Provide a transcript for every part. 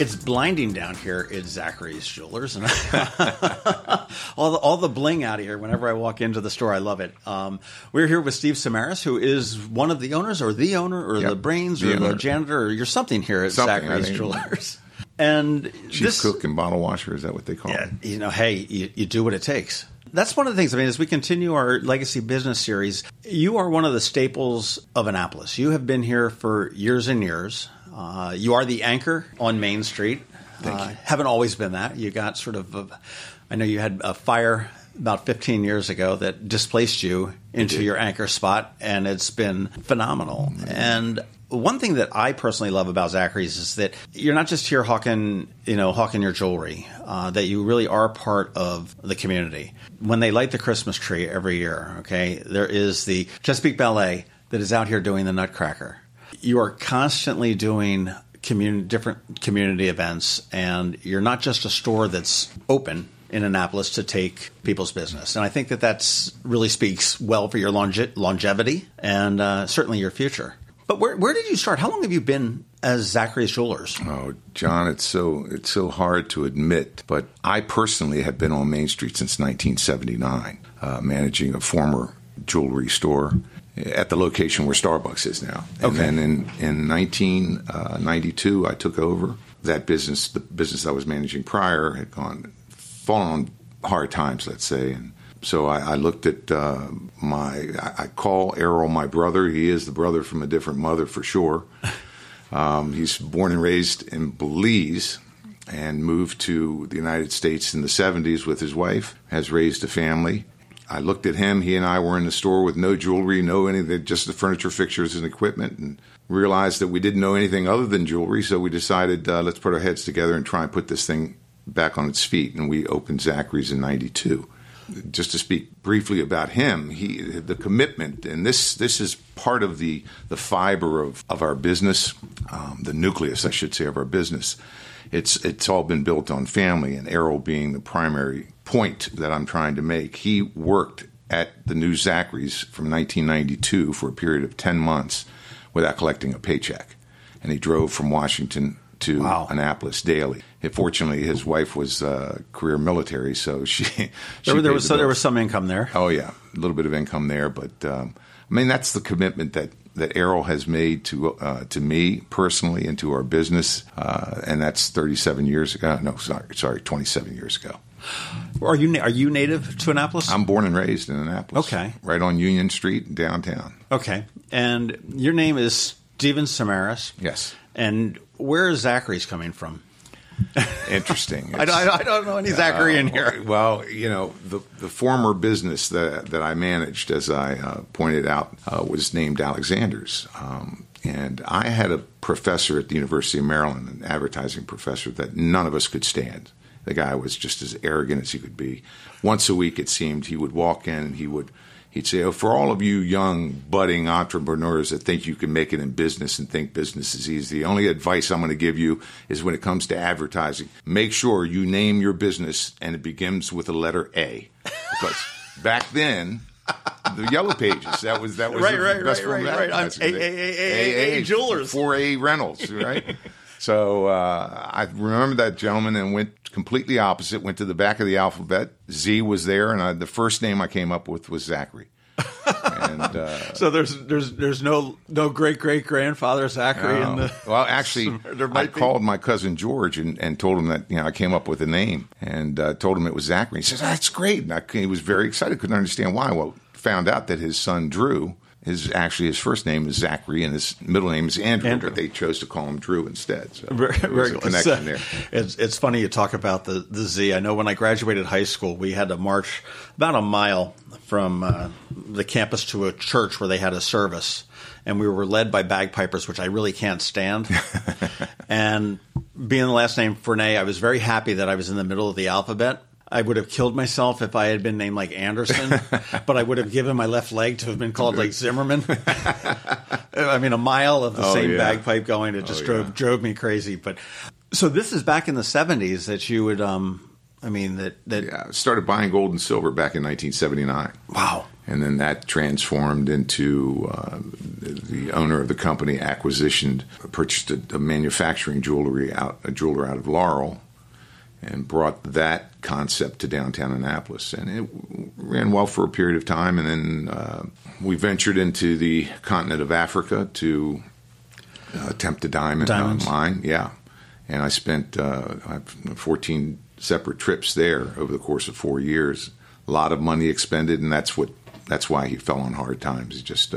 It's blinding down here at Zachary's Jewelers, and all the all the bling out of here. Whenever I walk into the store, I love it. Um, we're here with Steve Samaras, who is one of the owners, or the owner, or Yep. the brains, The or the janitor, or you're something here at Something, Zachary's. Jewelers. And Chief this, cook and bottle washer is that what they call yeah, it? you know, hey, you, you do what it takes. That's one of the things. I mean, as we continue our legacy business series, you are one of the staples of Annapolis. You have been here for years and years. Uh, you are the anchor on Main Street. uh, Haven't always been that. You got sort of. A, I know you had a fire about 15 years ago that displaced you into your anchor spot, and it's been phenomenal. And one thing that I personally love about Zachary's is that you're not just here hawking, you know, hawking your jewelry. Uh, that you really are part of the community. When they light the Christmas tree every year, okay, there is the Chesapeake Ballet that is out here doing the Nutcracker. You are constantly doing community, different community events, and you're not just a store that's open in Annapolis to take people's business. And I think that that's really speaks well for your longe- longevity and uh, certainly your future. But where, where did you start? How long have you been as Zachary's Jewelers? Oh, John, it's so it's so hard to admit, but I personally have been on Main Street since 1979, uh, managing a former jewelry store at the location where Starbucks is now. And Okay. then in in 1992, I took over that business. The business I was managing prior had gone fallen on hard times, let's say, and. So I, I looked at uh, my. I, I call Errol my brother. He is the brother from a different mother for sure. Um, he's born and raised in Belize and moved to the United States in the 70s with his wife, has raised a family. I looked at him. He and I were in the store with no jewelry, no anything, just the furniture, fixtures, and equipment, and realized that we didn't know anything other than jewelry. So we decided uh, let's put our heads together and try and put this thing back on its feet. And we opened Zachary's in '92 just to speak briefly about him, he the commitment, and this this is part of the the fiber of, of our business, um, the nucleus, I should say, of our business. It's it's all been built on family, and Errol being the primary point that I'm trying to make. He worked at the new Zachary's from 1992 for a period of 10 months without collecting a paycheck, and he drove from Washington to Wow. Annapolis daily. Fortunately, his wife was uh, career military, so she, she There, there was the so there was some income there. Oh yeah, a little bit of income there, but um, I mean that's the commitment that that Errol has made to uh, to me personally and to our business, uh, and that's 37 years ago. No, sorry, sorry, 27 years ago. Are you are you native to Annapolis? I'm born and raised in Annapolis. Okay. right on Union Street downtown. okay, and your name is Stephen Samaras. Yes, And where is Zachary's coming from? interesting. I, don't- I, don't- know any Zachary in here. Uh, Well, you know, the the former business that that I managed, as I uh, pointed out, uh, was named Alexander's, um, and I had a professor at the University of Maryland, an advertising professor that none of us could stand. The guy was just as arrogant as he could be. Once a week, it seemed, he would walk in and he would. He'd say, oh, for all of you young, budding entrepreneurs that think you can make it in business and think business is easy, the only advice I'm going to give you is when it comes to advertising, make sure you name your business and it begins with the letter A. Because back then, the yellow pages, that was that was Right, the right, best right, right, right. A, a, advertising. AAAA Jewelers. 4A Reynolds, right? So uh, I remember that gentleman and went completely opposite. Went to the back of the alphabet. Z was there, and I, the first name I came up with was Zachary. and uh, So there's there's there's no no great great grandfather Zachary in the. well, actually, There I might be. called my cousin George and, and told him that you know I came up with a name and uh, told him it was Zachary. He says that's great, and I, he was very excited. Couldn't understand why. Well, found out that his son Drew His actually his first name is Zachary and his middle name is Andrew, Andrew. but they chose to call him Drew instead. So Very, very connection So, there. It's, it's funny you talk about the, the Z. I know when I graduated high school, we had to march about a mile from uh, the campus to a church where they had a service. And we were led by bagpipers, which I really can't stand. and being the last name Frenaye, I was very happy that I was in the middle of the alphabet. I would have killed myself if I had been named like Anderson, but I would have given my left leg to have been called like Zimmerman. I mean, a mile of the Oh, same yeah. bagpipe going, it just Oh, drove yeah. drove me crazy. But so this is back in the seventies that you would, um, I mean, that that Yeah, started buying gold and silver back in 1979. wow, and then that transformed into uh, the owner of the company acquisitioned purchased a, a manufacturing jewelry out a jeweler out of Laurel and brought that concept to downtown Annapolis and it ran well for a period of time and then uh, we ventured into the continent of Africa to uh, attempt a diamond uh, Diamonds. mine yeah and I spent uh, 14 separate trips there over the course of four years. A lot of money expended, and that's what that's why he fell on hard times. He just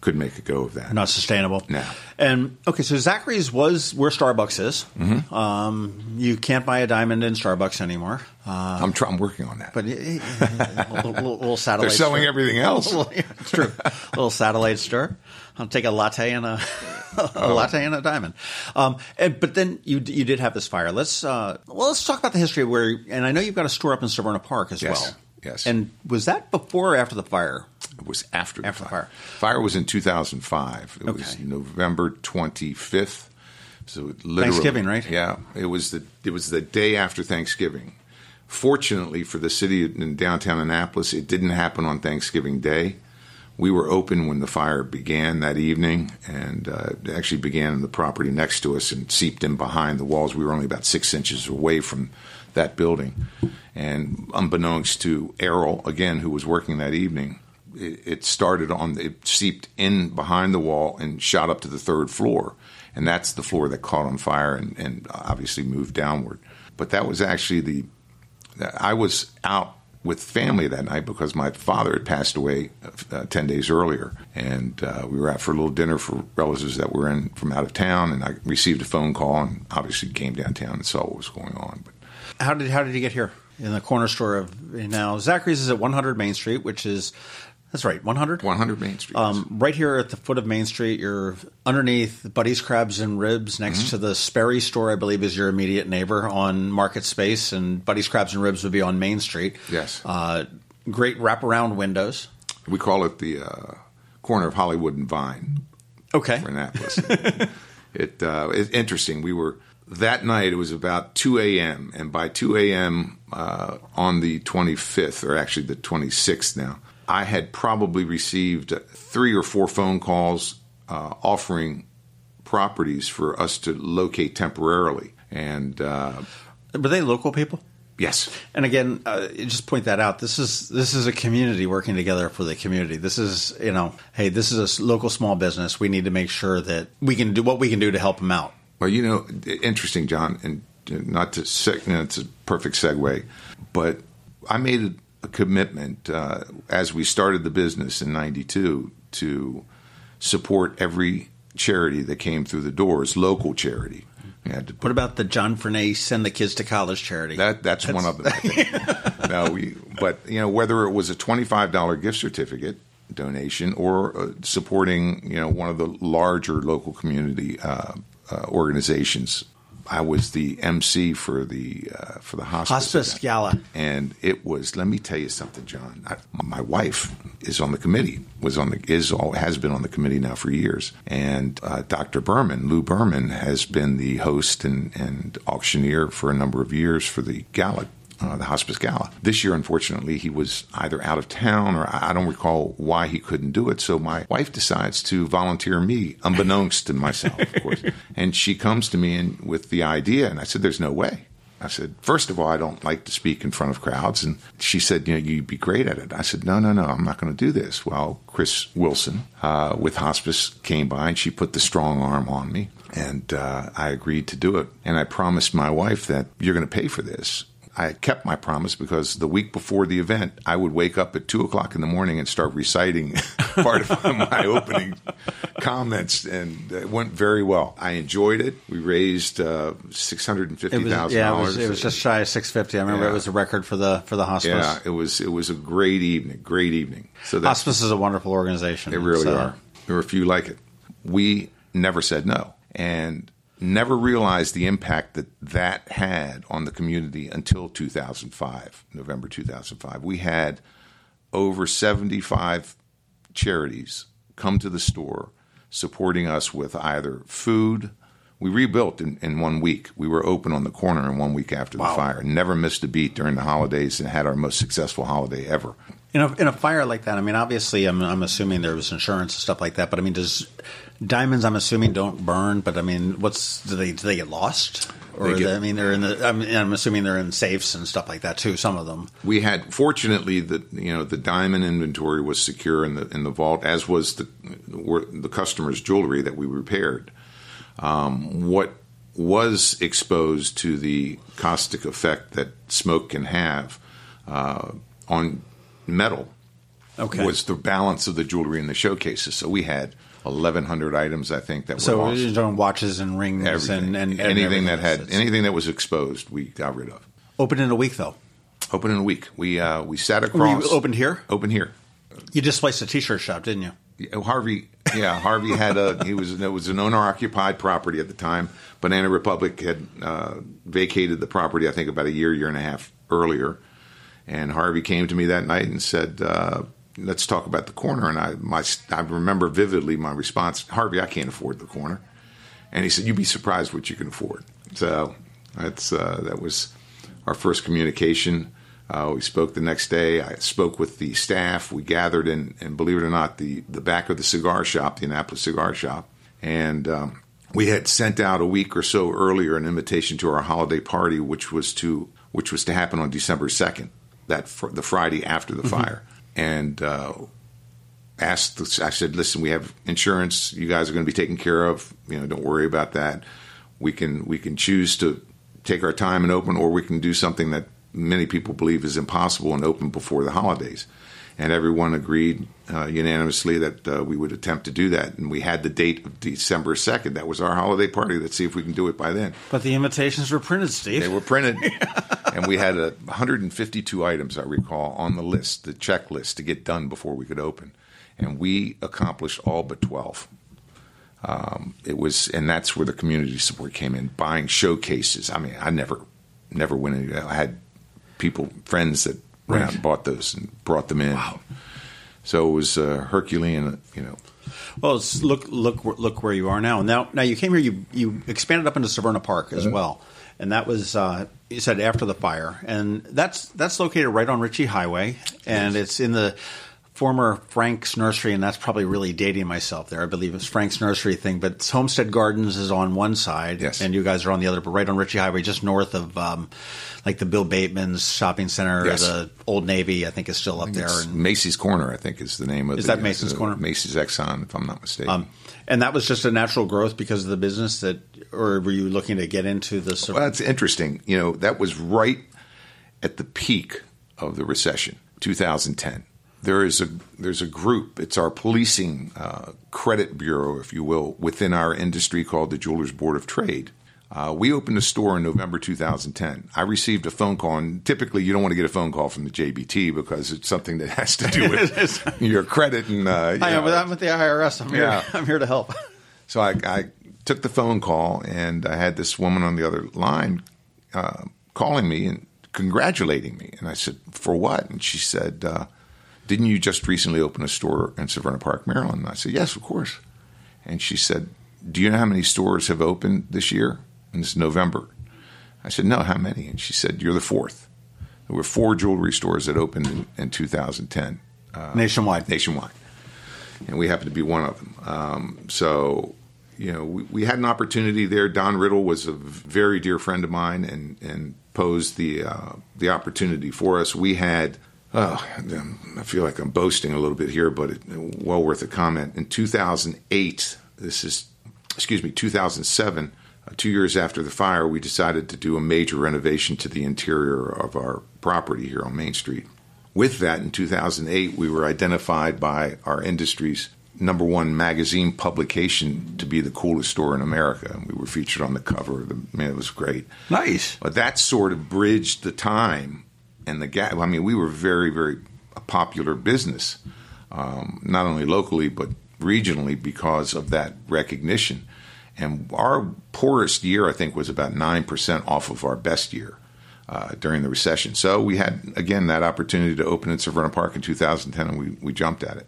couldn't make a go of that. not sustainable. No. And okay, so Zachary's was where Starbucks is. Mm-hmm. Um, you can't buy a diamond in Starbucks anymore. Uh, I'm try- I'm working on that. but it, it, a little, little, little satellite. They're selling stir. everything else. Yeah, it's true. a little satellite stir. I'll take a latte and a, a Oh. latte and a diamond. Um, and, but then you you did have this fire. Let's uh, well let's talk about the history of where. And I know you've got a store up in Severna Park as Yes, well. yes. And was that before or after the fire? It was after After the fire. fire. Fire was in 2005. It was November 25th. So it Thanksgiving, right? Yeah, it was the it was the day after Thanksgiving. Fortunately for the city in downtown Annapolis, it didn't happen on Thanksgiving Day. We were open when the fire began that evening, and uh, it actually began in the property next to us and seeped in behind the walls. We were only about six inches away from that building. And unbeknownst to Errol, again, who was working that evening, it, it started on, it seeped in behind the wall and shot up to the third floor. And that's the floor that caught on fire and, and obviously moved downward. But that was actually the, I was out with family that night because my father had passed away uh, 10 days earlier. And uh, we were out for a little dinner for relatives that were in from out of town. And I received a phone call and obviously came downtown and saw what was going on. But How did how did you get here in the corner store of now? Zachary's is at 100 Main Street, which is that's right, 100. 100 Main Street. Um, right here at the foot of Main Street, you're underneath Buddy's Crabs and Ribs, next Mm-hmm. to the Sperry store. I believe is your immediate neighbor on Market Space, and Buddy's Crabs and Ribs would be on Main Street. Yes. uh, great wraparound windows. we call it the uh, corner of Hollywood and Vine. Okay, for Annapolis. it uh, it's interesting. We were that night. It was about two a.m. and by two a.m. Uh, on the twenty fifth, or actually the twenty sixth now, I had probably received three or four phone calls uh, offering properties for us to locate temporarily. And uh, were they local people? yes, And again, uh, just point that out. This is this is a community working together for the community. This is you know, hey, this is a local small business. We need to make sure that we can do what we can do to help them out. Well, you know, interesting, John, and not to you know, it's a perfect segue, but I made commitment uh, as we started the business in '92 to support every charity that came through the doors, local charity. We had to put What about the John Frenaye Send the Kids to College charity? that that's, one of them. No, we, but you know whether it was a twenty five dollar gift certificate donation or uh, supporting you know one of the larger local community uh, uh, organizations. I was the MC for the uh, for the hospice. Hospice. Gala. and it was. Let me tell you something, John. I, my wife is on the committee. Was on the is all has been on the committee now for years. And uh, Dr. Berman, Lou Berman, has been the host and, and auctioneer for a number of years for the gala. Uh, the hospice gala. This year, unfortunately, he was either out of town or I don't recall why he couldn't do it. So my wife decides to volunteer me, unbeknownst to myself, of course. and she comes to me and, with the idea, and I said, "There's no way." I said, first of all, I don't like to speak in front of crowds. And she said, you know, you'd be great at it. I said, no, no, no, I'm not going to do this. Well, Chris Wilson uh, with hospice came by and she put the strong arm on me. And uh, I agreed to do it. And I promised my wife that you're going to pay for this. I kept my promise because the week before the event, I would wake up at two o'clock in the morning and start reciting part of my opening comments, and it went very well. I enjoyed it. We raised uh, six hundred and fifty thousand yeah, it dollars. was, it was just shy of six fifty. I remember Yeah. it was a record for the for the hospice. yeah, it was it was a great evening, great evening. So Hospice is a wonderful organization. They really So- are. There are a few like it. We never said no and never realized the impact that that had on the community until 2005, November 2005. We had over 75 charities come to the store supporting us with either food. We rebuilt in, in one week. We were open on the corner in one week after the fire. Never missed a beat during the holidays and had our most successful holiday ever. In a, in a fire like that, I mean, obviously, I'm, I'm assuming there was insurance and stuff like that. But I mean, does diamonds? I'm assuming don't burn. But I mean, what's do they do they get lost? Or get- they- I mean, they're in the. I mean, I'm assuming they're in safes and stuff like that too. Some of them. we had fortunately the you know the diamond inventory was secure in the in the vault as was the were the customer's jewelry that we repaired um, what was exposed to the caustic effect that smoke can have uh, on metal Okay. was the balance of the jewelry in the showcases so we had 1100 items i think that were so lost you're watches and rings everything and, and, and anything everything that had anything that was exposed we got rid of open in a week though. open in a week we uh, we sat Were across you opened here? open here You displaced a T-shirt shop, didn't you? Yeah, Harvey, yeah, Harvey had a he was it was an owner occupied property at the time. Banana Republic had uh, vacated the property, I think, about a year, year and a half earlier. And Harvey came to me that night and said, uh, "Let's talk about the corner." And I my I remember vividly my response, "Harvey, I can't afford the corner." And he said, "You'd be surprised what you can afford." So that's uh, that was our first communication. Uh, we spoke the next day. I spoke with the staff. We gathered in, and believe it or not, the, the back of the cigar shop, the Annapolis Cigar Shop, and um, we had sent out a week or so earlier an invitation to our holiday party, which was to which was to happen on December second, that fr- the Friday after the fire, and uh, asked. The, I said, "Listen, we have insurance. You guys are going to be taken care of. You know, don't worry about that. We can we can choose to take our time and open, or we can do something that many people believe is impossible and open before the holidays." And everyone agreed uh, unanimously that uh, we would attempt to do that. And we had the date of December second. That was our holiday party. Let's see if we can do it by then. But the invitations were printed, Steve. They were printed, and we had a 152 items, I recall, on the list, the checklist to get done before we could open, and we accomplished all but 12. Um, it was, and that's where the community support came in, buying showcases. I mean, I never, never went. In, I had people, friends that went out and bought those and brought them in. So it was uh, Herculean, you know. Well, it's, look, look, look where you are now. Now, now you came here. You you expanded up into Severna Park as well, and that was uh, you said after the fire, and that's that's located right on Ritchie Highway, and it's in the former Frank's Nursery, and that's probably really dating myself there. I believe it's Frank's Nursery thing, but Homestead Gardens is on one side, Yes. and you guys are on the other, but right on Ritchie Highway, just north of um, like the Bill Bateman's shopping center, Yes. the Old Navy, I think is still up there, and Macy's Corner, I think, is the name of Is the, that Macy's uh, Corner? Macy's Exxon, if I'm not mistaken. Um, and that was just a natural growth because of the business that, or were you looking to get into the? Well, that's interesting. You know, that was right at the peak of the recession, 2010. There is a there's a group. It's our policing uh, credit bureau, if you will, within our industry called the Jewelers Board of Trade. Uh, we opened a store in November 2010. I received a phone call, and typically you don't want to get a phone call from the JBT because it's something that has to do with your credit and. Uh, you I am, know, I'm with the IRS. I'm here. Yeah. I'm here to help. so I, I took the phone call, and I had this woman on the other line uh, calling me and congratulating me. And I said, "For what?" And she said, uh, "Didn't you just recently open a store in Severna Park, Maryland?" And I said, "Yes, of course." And she said, "Do you know how many stores have opened this year?" And it's November. I said, "No, how many?" And she said, "You're the fourth. There were four jewelry stores that opened in, in 2010 Nationwide. nationwide, and we happened to be one of them. Um, so, you know, we, we had an opportunity there. Don Riddle was a very dear friend of mine, and and posed the uh, the opportunity for us. We had. Oh, I feel like I'm boasting a little bit here, but it, well worth a comment. In 2008, this is, excuse me, 2007, Uh, two years after the fire, we decided to do a major renovation to the interior of our property here on Main Street. With that, in 2008, we were identified by our industry's number one magazine publication to be the coolest store in America. And We were featured on the cover. The, man, it was great. Nice. But that sort of bridged the time and the gap. I mean, we were very, very popular business, um, not only locally but regionally because of that recognition. And our poorest year, I think, was about nine percent off of our best year. Uh, during the recession. So we had, again, that opportunity to open in Severna Park in 2010, and we, we jumped at it.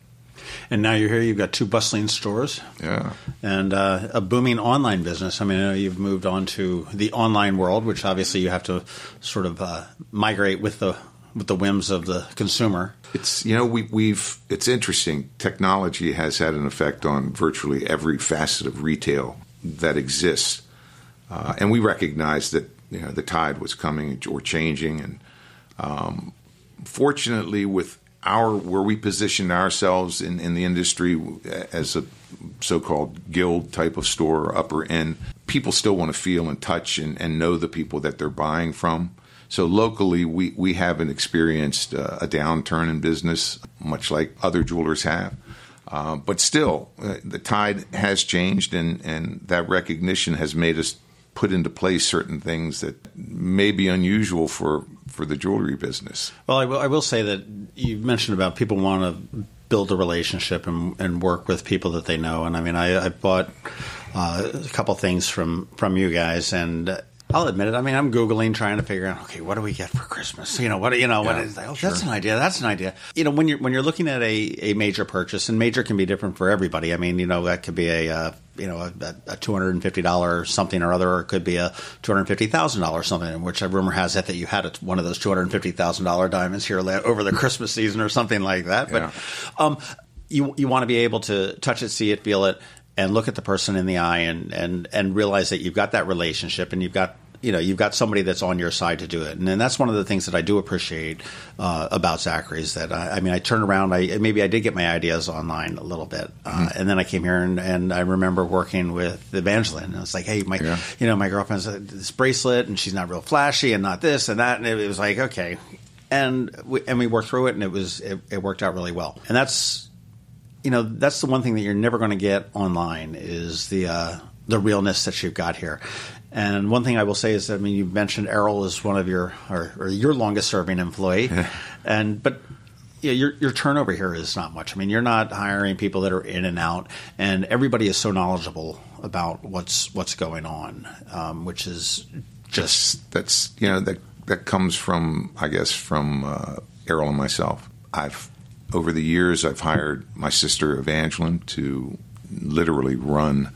And now you're here. You've got two bustling stores. Yeah. And uh, a booming online business. I mean, I know you've moved on to the online world, which obviously you have to sort of uh, migrate with the with the whims of the consumer. It's you know we, we've it's interesting. Technology has had an effect on virtually every facet of retail that exists, uh, and we recognize that you know the tide was coming or changing, and um, fortunately, with our where we position ourselves in, in the industry as a so-called guild type of store, upper end, people still want to feel and touch and, and know the people that they're buying from. So locally, we, we haven't experienced uh, a downturn in business, much like other jewelers have. Uh, but still, uh, the tide has changed, and, and that recognition has made us put into place certain things that may be unusual for, for the jewelry business. Well, I will, say that you mentioned about people want to build a relationship and, and work with people that they know. And I mean, I, I bought uh, a couple things from, from you guys, and I'll admit it. I mean, I'm googling, trying to figure out, okay, what do we get for Christmas? You know, what you know, yeah, what is, oh, sure. that's an idea. That's an idea. You know, when you're when you're looking at a, a major purchase, and major can be different for everybody. I mean, you know, that could be a uh, you know a, a two hundred and fifty dollar something or other, or it could be a two hundred fifty thousand dollars something. Which a rumor has it that you had a, one of those two hundred fifty thousand dollar diamonds here over the Christmas season or something like that. But yeah. um, you you want to be able to touch it, see it, feel it, and look at the person in the eye and and and realize that you've got that relationship and you've got you know you've got somebody that's on your side to do it, and, and that's one of the things that I do appreciate uh, about Zachary is that I, I, mean I turn around, I maybe I did get my ideas online a little bit, uh, mm-hmm. and then I came here and, and I remember working with Evangeline, and it's like, hey, my yeah. you know my girlfriend's this bracelet, and she's not real flashy, and not this and that, and it, it was like okay, and we, and we worked through it, and it was it, it worked out really well, and that's you know that's the one thing that you're never going to get online is the uh, the realness that you've got here. And one thing I will say is, I mean, you mentioned Errol is one of your or, or your longest serving employee, and but yeah, your your turnover here is not much. I mean, you're not hiring people that are in and out, and everybody is so knowledgeable about what's what's going on, um, which is just that's, that's, you know that that comes from I guess from uh, Errol and myself. I've over the years I've hired my sister Evangeline to literally run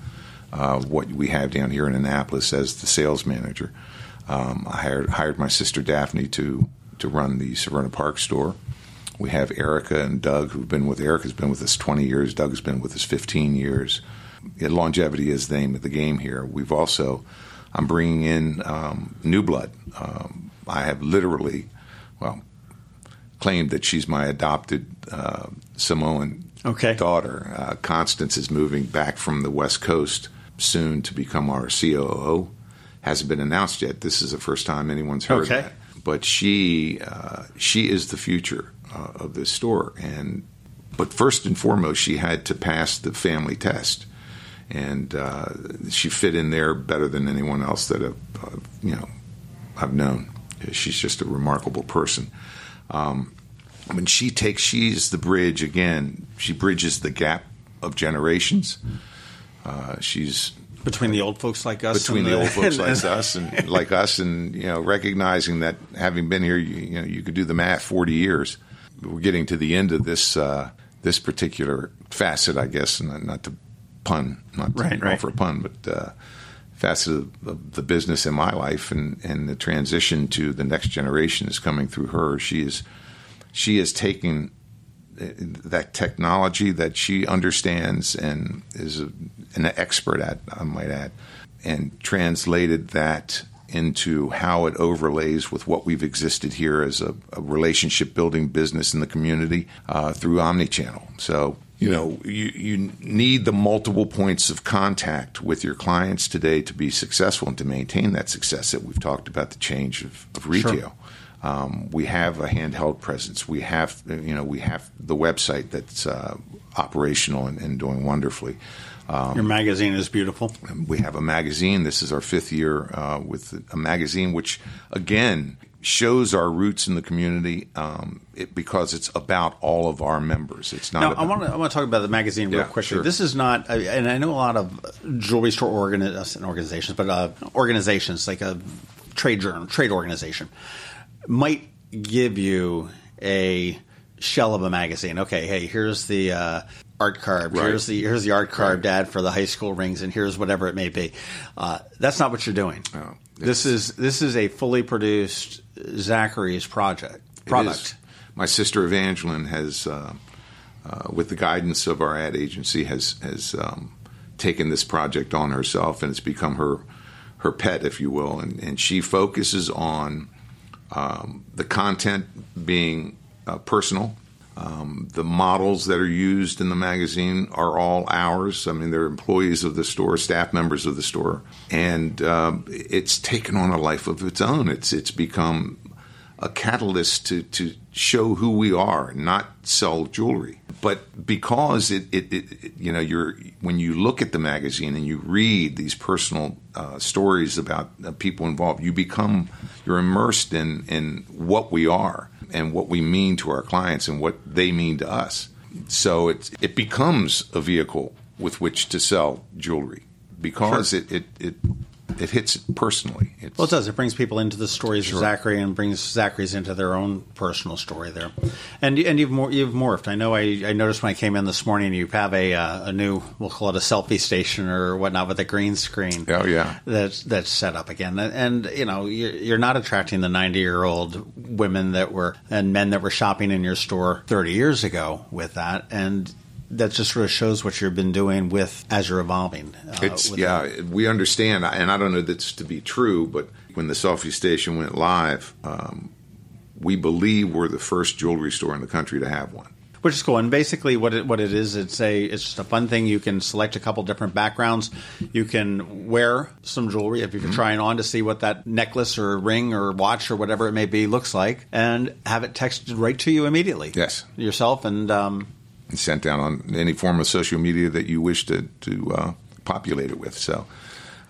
uh, what we have down here in Annapolis as the sales manager. Um, I hired, hired my sister Daphne to to run the Severna Park store. We have Erica and Doug, who've been with Erica's been with us 20 years. Doug has been with us 15 years. longevity is the name of the game here. We've also, I'm bringing in um, new blood. Um, I have literally, well, claimed that she's my adopted uh, Samoan okay. daughter. Uh, Constance is moving back from the West Coast soon to become our COO. Hasn't been announced yet. This is the first time anyone's heard okay. that. But she uh, she is the future uh, of this store, and but first and foremost, she had to pass the family test, and uh, she fit in there better than anyone else that I've, uh, you know I've known. She's just a remarkable person. Um, when she takes, she's the bridge again. She bridges the gap of generations. Mm-hmm uh, she's between the old folks like us, between the, the, old folks like us, and like us, and you know, recognizing that having been here, you, you, know, you could do the math. Forty years. We're getting to the end of this uh, this particular facet, I guess, and not to pun, not to right, right. for a pun, but uh, facet of, of, the business in my life, and and the transition to the next generation is coming through her. She is she is taking that technology that she understands and is a, an expert at, I might add, and translated that into how it overlays with what we've existed here as a, a relationship building business in the community uh, through omnichannel. So you know, you, you need the multiple points of contact with your clients today to be successful and to maintain that success that we've talked about the change of, of retail. Sure. Um, we have a handheld presence. We have, you know, we have the website that's uh, operational and, and, doing wonderfully. Um, Your magazine is beautiful. We have a magazine. This is our fifth year uh, with a magazine, which again shows our roots in the community um, it, because it's about all of our members. It's not. Now, I want to I want to talk about the magazine real yeah, quickly. Sure. This is not, and I know a lot of jewelry store organi- organizations, but uh, organizations like a trade journal, trade organization might give you a shell of a magazine. Okay, hey, here's the uh, art card. Right. Here's the here's the art card, right. for the high school rings, and here's whatever it may be. Uh, that's not what you're doing. No, this is this is a fully produced Zachary's project product. My sister Evangeline has, uh, uh, with the guidance of our ad agency, has has um, taken this project on herself, and it's become her her pet, if you will, and, and she focuses on um, the content being uh, personal. Um, the models that are used in the magazine are all ours. I mean, they're employees of the store, staff members of the store, and uh, it's taken on a life of its own. It's it's become a catalyst to to show who we are, not sell jewelry. But because it, it, it, you know, you're when you look at the magazine and you read these personal uh, stories about uh, people involved, you become you're immersed in in what we are and what we mean to our clients and what they mean to us. So it it becomes a vehicle with which to sell jewelry because sure. it, it, it it hits it personally. It's, well, it does. It brings people into the stories sure. of Zachary and brings Zachary's into their own personal story there. And and you've more, you've morphed. I know. I, I noticed when I came in this morning, you have a uh, a new we'll call it a selfie station or whatnot with a green screen. Oh yeah, that's that's set up again. And, and you know you're, you're not attracting the ninety year old women that were and men that were shopping in your store thirty years ago with that. And that just sort of shows what you've been doing with as you're evolving. Uh, it's yeah, we understand, and I don't know that's to be true, but when the selfie station went live, um, we believe we're the first jewelry store in the country to have one. Which is cool, and basically what it what it is, it's a it's just a fun thing. You can select a couple different backgrounds. You can wear some jewelry if you're mm-hmm. trying on to see what that necklace or ring or watch or whatever it may be looks like, and have it texted right to you immediately. Yes, yourself, and um, sent down on any form of social media that you wish to to uh, populate it with. So.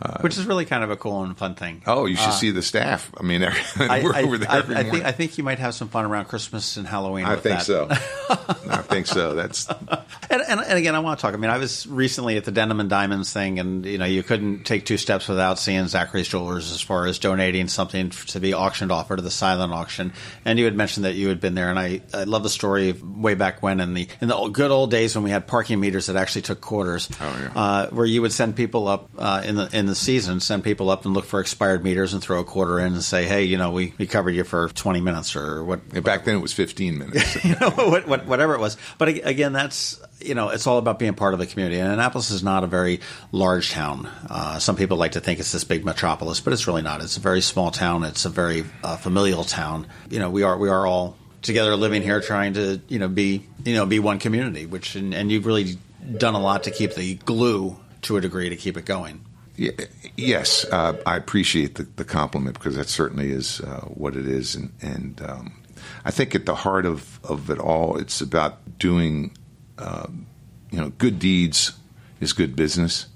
Uh, Which is really kind of a cool and fun thing. Oh, you should uh, see the staff. I mean, I, we're I, over there I, every I morning. Think, I think you might have some fun around Christmas and Halloween. I think that. so. I think so. That's and, and, and, again, I want to talk. I mean, I was recently at the Denim and Diamonds thing, and you know, you couldn't take two steps without seeing Zachary's Jewelers as far as donating something to be auctioned off or to the silent auction. And you had mentioned that you had been there, and I, I love the story way back when in the in the good old days when we had parking meters that actually took quarters, oh, yeah. uh, where you would send people up uh, in the in the season, send people up and look for expired meters and throw a quarter in and say, hey, you know, we, we covered you for 20 minutes or what. Back then it was 15 minutes. you know, what, what, whatever it was. But again, that's, you know, it's all about being part of the community. And Annapolis is not a very large town. Uh, some people like to think it's this big metropolis, but it's really not. It's a very small town. It's a very uh, familial town. You know, we are, we are all together living here trying to, you know, be, you know, be one community, which, and, and you've really done a lot to keep the glue to a degree to keep it going. Yes, uh, I appreciate the, the, compliment because that certainly is uh, what it is, and, and um, I think at the heart of, of it all, it's about doing, uh, you know, good deeds is good business.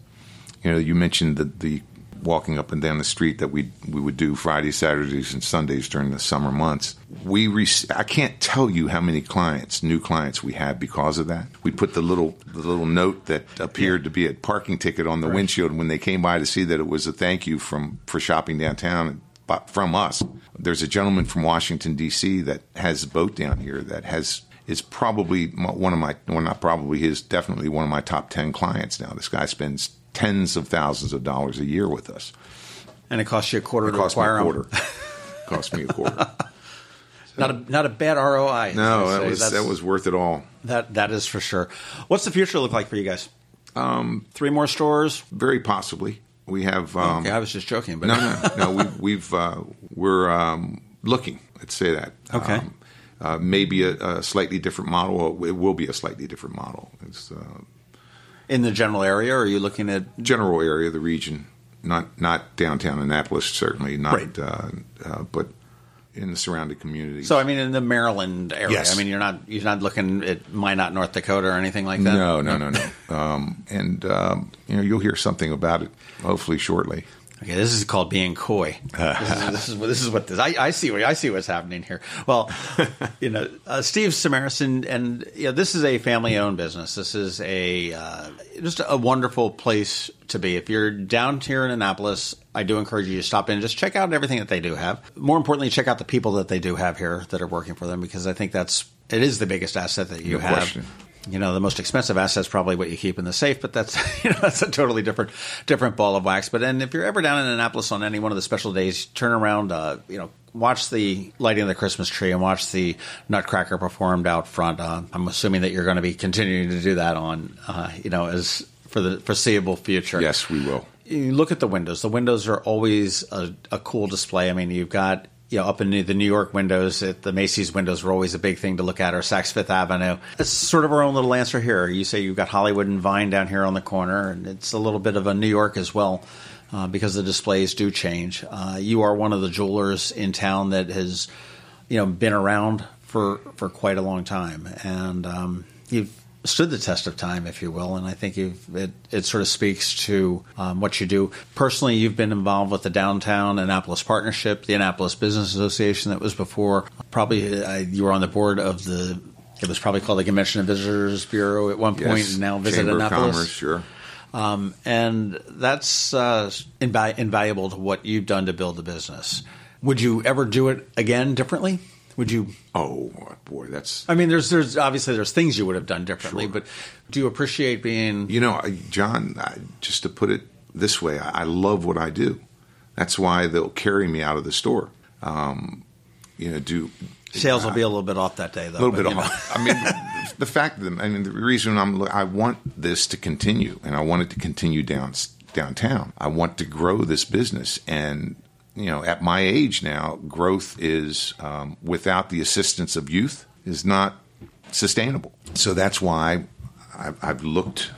You know, you mentioned the, the walking up and down the street that we we would do Fridays, Saturdays, and Sundays during the summer months. We rec- I can't tell you how many clients, new clients, we have because of that. We put the little the little note that appeared to be a parking ticket on the right. windshield when they came by to see that it was a thank you from for shopping downtown from us. There's a gentleman from Washington D.C. that has a boat down here that has is probably one of my well not probably his definitely one of my top 10 clients now this guy spends tens of thousands of dollars a year with us. And it costs you a quarter it to acquire me a quarter. cost me a quarter. not a not a bad ROI. No, that was that was worth it all. That that is for sure. What's the future look like for you guys? Um, Three more stores? Very possibly. We have. Um, okay, I was just joking, but no, no, no. We, we've uh, we're um, looking. Let's say that. Okay. Um, uh, maybe a, a, slightly different model. It will be a slightly different model. It's uh, in the general area. Or are you looking at general area, of the region, not not downtown Annapolis, certainly not, right. Uh, uh, but in the surrounding communities. So I mean, in the Maryland area. Yes. I mean, you're not you're not looking at Minot, North Dakota, or anything like that. No, no, no, no. um, and um, you know, you'll hear something about it hopefully shortly. Okay, this is called being coy. this, is, this, is, what this is what this. I, I, see what I see what's happening here. Well, you know, uh, Steve Samarison, and you know, this is a family-owned business. This is a uh, just a wonderful place to be. If you're down here in Annapolis, I do encourage you to stop in and just check out everything that they do have. More importantly, check out the people that they do have here that are working for them because I think that's it is the biggest asset that you no have. Question you know the most expensive asset is probably what you keep in the safe, but that's you know that's a totally different different ball of wax. But and if you're ever down in Annapolis on any one of the special days, turn around, uh, you know, watch the lighting of the Christmas tree and watch the Nutcracker performed out front. Uh, I'm assuming that you're going to be continuing to do that on uh, you know as for the foreseeable future. Yes, we will. You look at the windows. The windows are always a, a cool display. I mean, you've got you know, up in the New York windows, at the Macy's windows were always a big thing to look at, or Saks Fifth Avenue. It's sort of our own little answer here. You say you've got Hollywood and Vine down here on the corner, and it's a little bit of a New York as well. Uh, because the displays do change. Uh, you are one of the jewelers in town that has, you know, been around for for quite a long time, and um, you've stood the test of time, if you will. And I think it, it sort of speaks to um, what you do. Personally, you've been involved with the Downtown Annapolis Partnership, the Annapolis Business Association that was before. Probably uh, you were on the board of the, it was probably called the Convention and Visitors Bureau at one point, yes. and now Visit Chamber Annapolis. Commerce, sure. Um, and that's uh, invaluable to what you've done to build the business. Would you ever do it again differently? Would you? Oh boy, that's. I mean, there's there's obviously there's things you would have done differently, sure. but do you appreciate being? You know, John. I, just to put it this way, I, I, love what I do. That's why they'll carry me out of the store. Um, you know, do sales will be a little bit off that day, though. A little bit off. I mean, the fact that I mean, the reason I'm I want this to continue, and I want it to continue down downtown. I want to grow this business, and you know, at my age now, growth is um, without the assistance of youth is not sustainable. So that's why I've, I've looked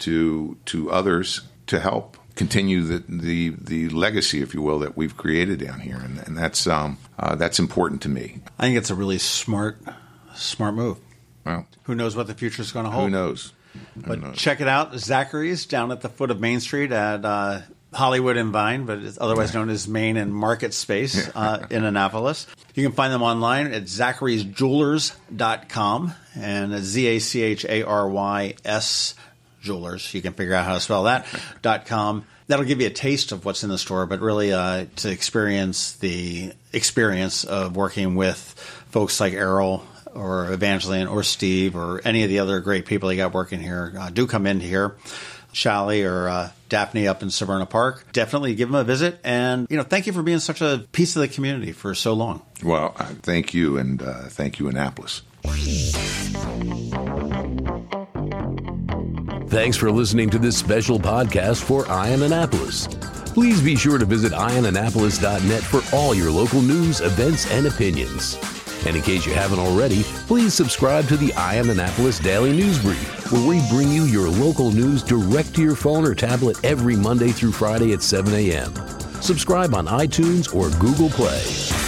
to to others to help continue the, the the legacy, if you will, that we've created down here, and, and that's um, uh, that's important to me. I think it's a really smart smart move. Well, who knows what the future is going to hold? Who knows? But knows? check it out, Zachary's down at the foot of Main Street at uh, Hollywood and Vine, but it's otherwise known as Main and Market Space uh, in Annapolis. You can find them online at zacharysjewelers.com and Z A C H A R Y S jewelers. You can figure out how to spell that. dot com. That'll give you a taste of what's in the store, but really uh, to experience the experience of working with folks like Errol or Evangeline or Steve or any of the other great people you got working here, uh, do come in here. Shally or uh, Daphne up in Severna Park, definitely give them a visit. And, you know, thank you for being such a piece of the community for so long. Well, uh, thank you, and uh, thank you, Annapolis. Thanks for listening to this special podcast for Eye on Annapolis. Please be sure to visit eyeonannapolis.net for all your local news, events, and opinions. And in case you haven't already, please subscribe to the Eye on Annapolis Daily News Brief, where we bring you your local news direct to your phone or tablet every Monday through Friday at 7 a.m. Subscribe on iTunes or Google Play.